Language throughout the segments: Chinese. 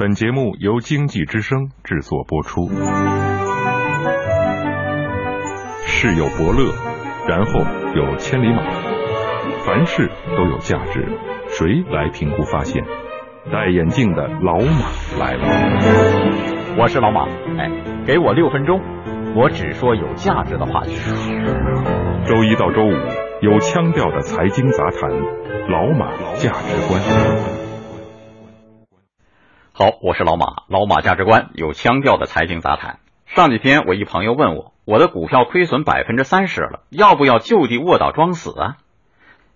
本节目由经济之声制作播出。世有伯乐，然后有千里马，凡事都有价值，谁来评估发现？戴眼镜的老马来了。我是老马，哎，给我六分钟，我只说有价值的话题。周一到周五有腔调的财经杂谈，老马价值观。好，我是老马，老马价值观有腔调的财经杂谈。上几天我一朋友问我，我的股票亏损百分之三十了，要不要就地卧倒装死啊？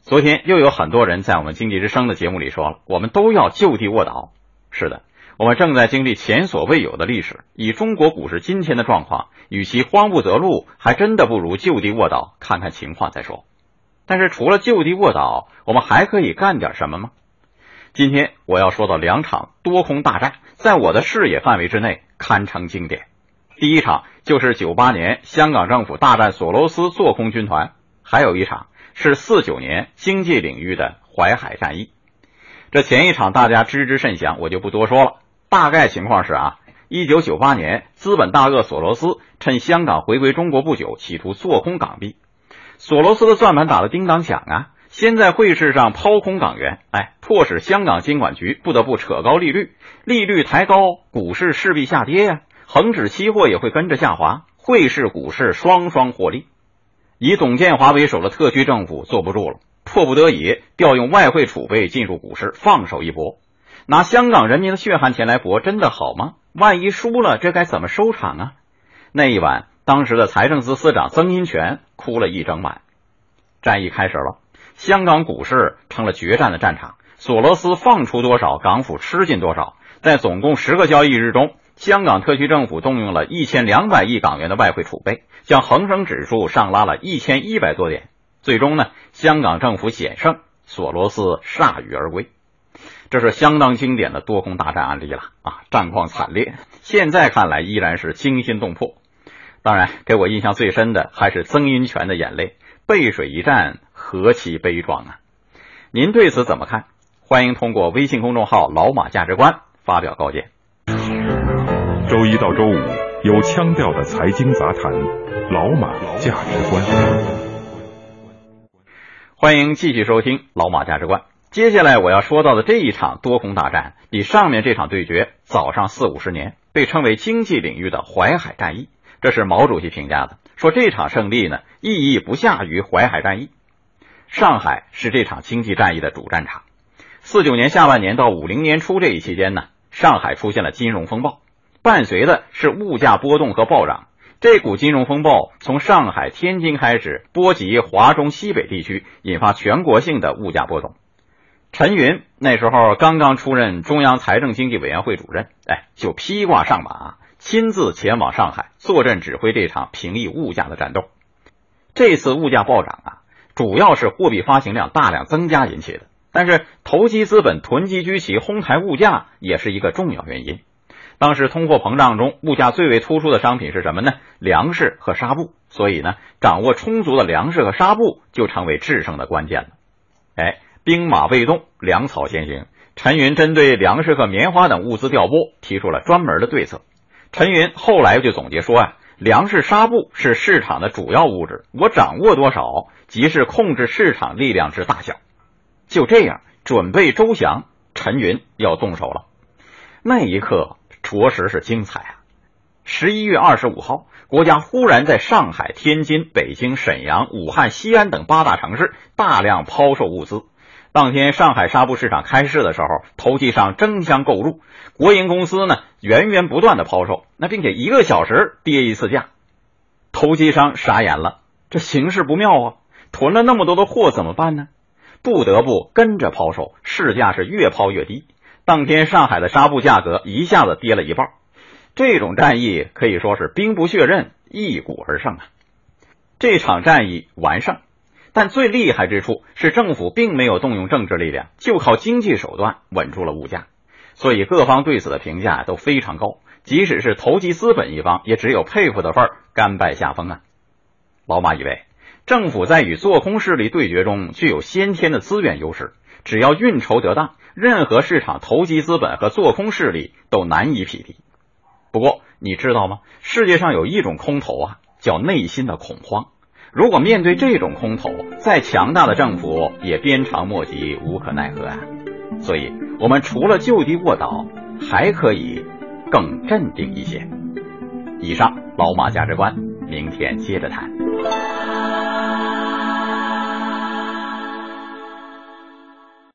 昨天又有很多人在我们经济之声的节目里说了，我们都要就地卧倒。是的，我们正在经历前所未有的历史。以中国股市今天的状况，与其慌不择路，还真的不如就地卧倒，看看情况再说。但是除了就地卧倒，我们还可以干点什么吗？今天我要说到两场多空大战，在我的视野范围之内堪称经典。第一场就是九八年香港政府大战索罗斯做空军团，还有一场是四九年经济领域的淮海战役。这前一场大家知之甚详，我就不多说了。大概情况是啊，一九九八年资本大鳄索罗斯趁香港回归中国不久，企图做空港币。索罗斯的算盘打得叮当响啊！先在汇市上抛空港元，哎，迫使香港监管局不得不扯高利率，利率抬高，股市势必下跌呀，恒指期货也会跟着下滑，汇市、股市双双获利。以董建华为首的特区政府坐不住了，迫不得已调用外汇储备进入股市，放手一搏，拿香港人民的血汗钱来搏，真的好吗？万一输了，这该怎么收场啊？那一晚，当时的财政司司长曾荫权哭了一整晚。战役开始了。香港股市成了决战的战场，索罗斯放出多少，港府吃进多少。在总共十个交易日中，香港特区政府动用了一千两百亿港元的外汇储备，将恒生指数上拉了一千一百多点。最终呢，香港政府险胜，索罗斯铩羽而归。这是相当经典的多空大战案例了啊，战况惨烈，现在看来依然是惊心动魄。当然，给我印象最深的还是曾荫权的眼泪，背水一战。何其悲壮啊！您对此怎么看？欢迎通过微信公众号“老马价值观”发表高见。周一到周五有腔调的财经杂谈，老马价值观。欢迎继续收听《老马价值观》。接下来我要说到的这一场多空大战，比上面这场对决早上四五十年，被称为经济领域的淮海战役。这是毛主席评价的，说这场胜利呢，意义不下于淮海战役。上海是这场经济战役的主战场。四九年下半年到五零年初这一期间呢，上海出现了金融风暴，伴随的是物价波动和暴涨。这股金融风暴从上海、天津开始，波及华中西北地区，引发全国性的物价波动。陈云那时候刚刚出任中央财政经济委员会主任，哎，就披挂上马，亲自前往上海坐镇指挥这场平抑物价的战斗。这次物价暴涨啊！主要是货币发行量大量增加引起的，但是投机资本囤积居奇，哄抬物价也是一个重要原因。当时通货膨胀中，物价最为突出的商品是什么呢？粮食和纱布。所以呢，掌握充足的粮食和纱布就成为制胜的关键了。哎，兵马未动，粮草先行。陈云针对粮食和棉花等物资调拨，提出了专门的对策。陈云后来就总结说啊。粮食、纱布是市场的主要物质，我掌握多少，即是控制市场力量之大小。就这样，准备周详，陈云要动手了。那一刻，着实是精彩啊！十一月二十五号，国家忽然在上海、天津、北京、沈阳、武汉、西安等八大城市大量抛售物资。当天上海纱布市场开市的时候，投机商争相购入，国营公司呢源源不断的抛售，那并且一个小时跌一次价，投机商傻眼了，这形势不妙啊！囤了那么多的货怎么办呢？不得不跟着抛售，市价是越抛越低。当天上海的纱布价格一下子跌了一半，这种战役可以说是兵不血刃，一鼓而胜啊！这场战役完胜。但最厉害之处是，政府并没有动用政治力量，就靠经济手段稳住了物价，所以各方对此的评价都非常高。即使是投机资本一方，也只有佩服的份儿，甘拜下风啊。老马以为，政府在与做空势力对决中具有先天的资源优势，只要运筹得当，任何市场投机资本和做空势力都难以匹敌。不过，你知道吗？世界上有一种空头啊，叫内心的恐慌。如果面对这种空头，再强大的政府也鞭长莫及，无可奈何啊。所以，我们除了就地卧倒，还可以更镇定一些。以上，老马价值观，明天接着谈。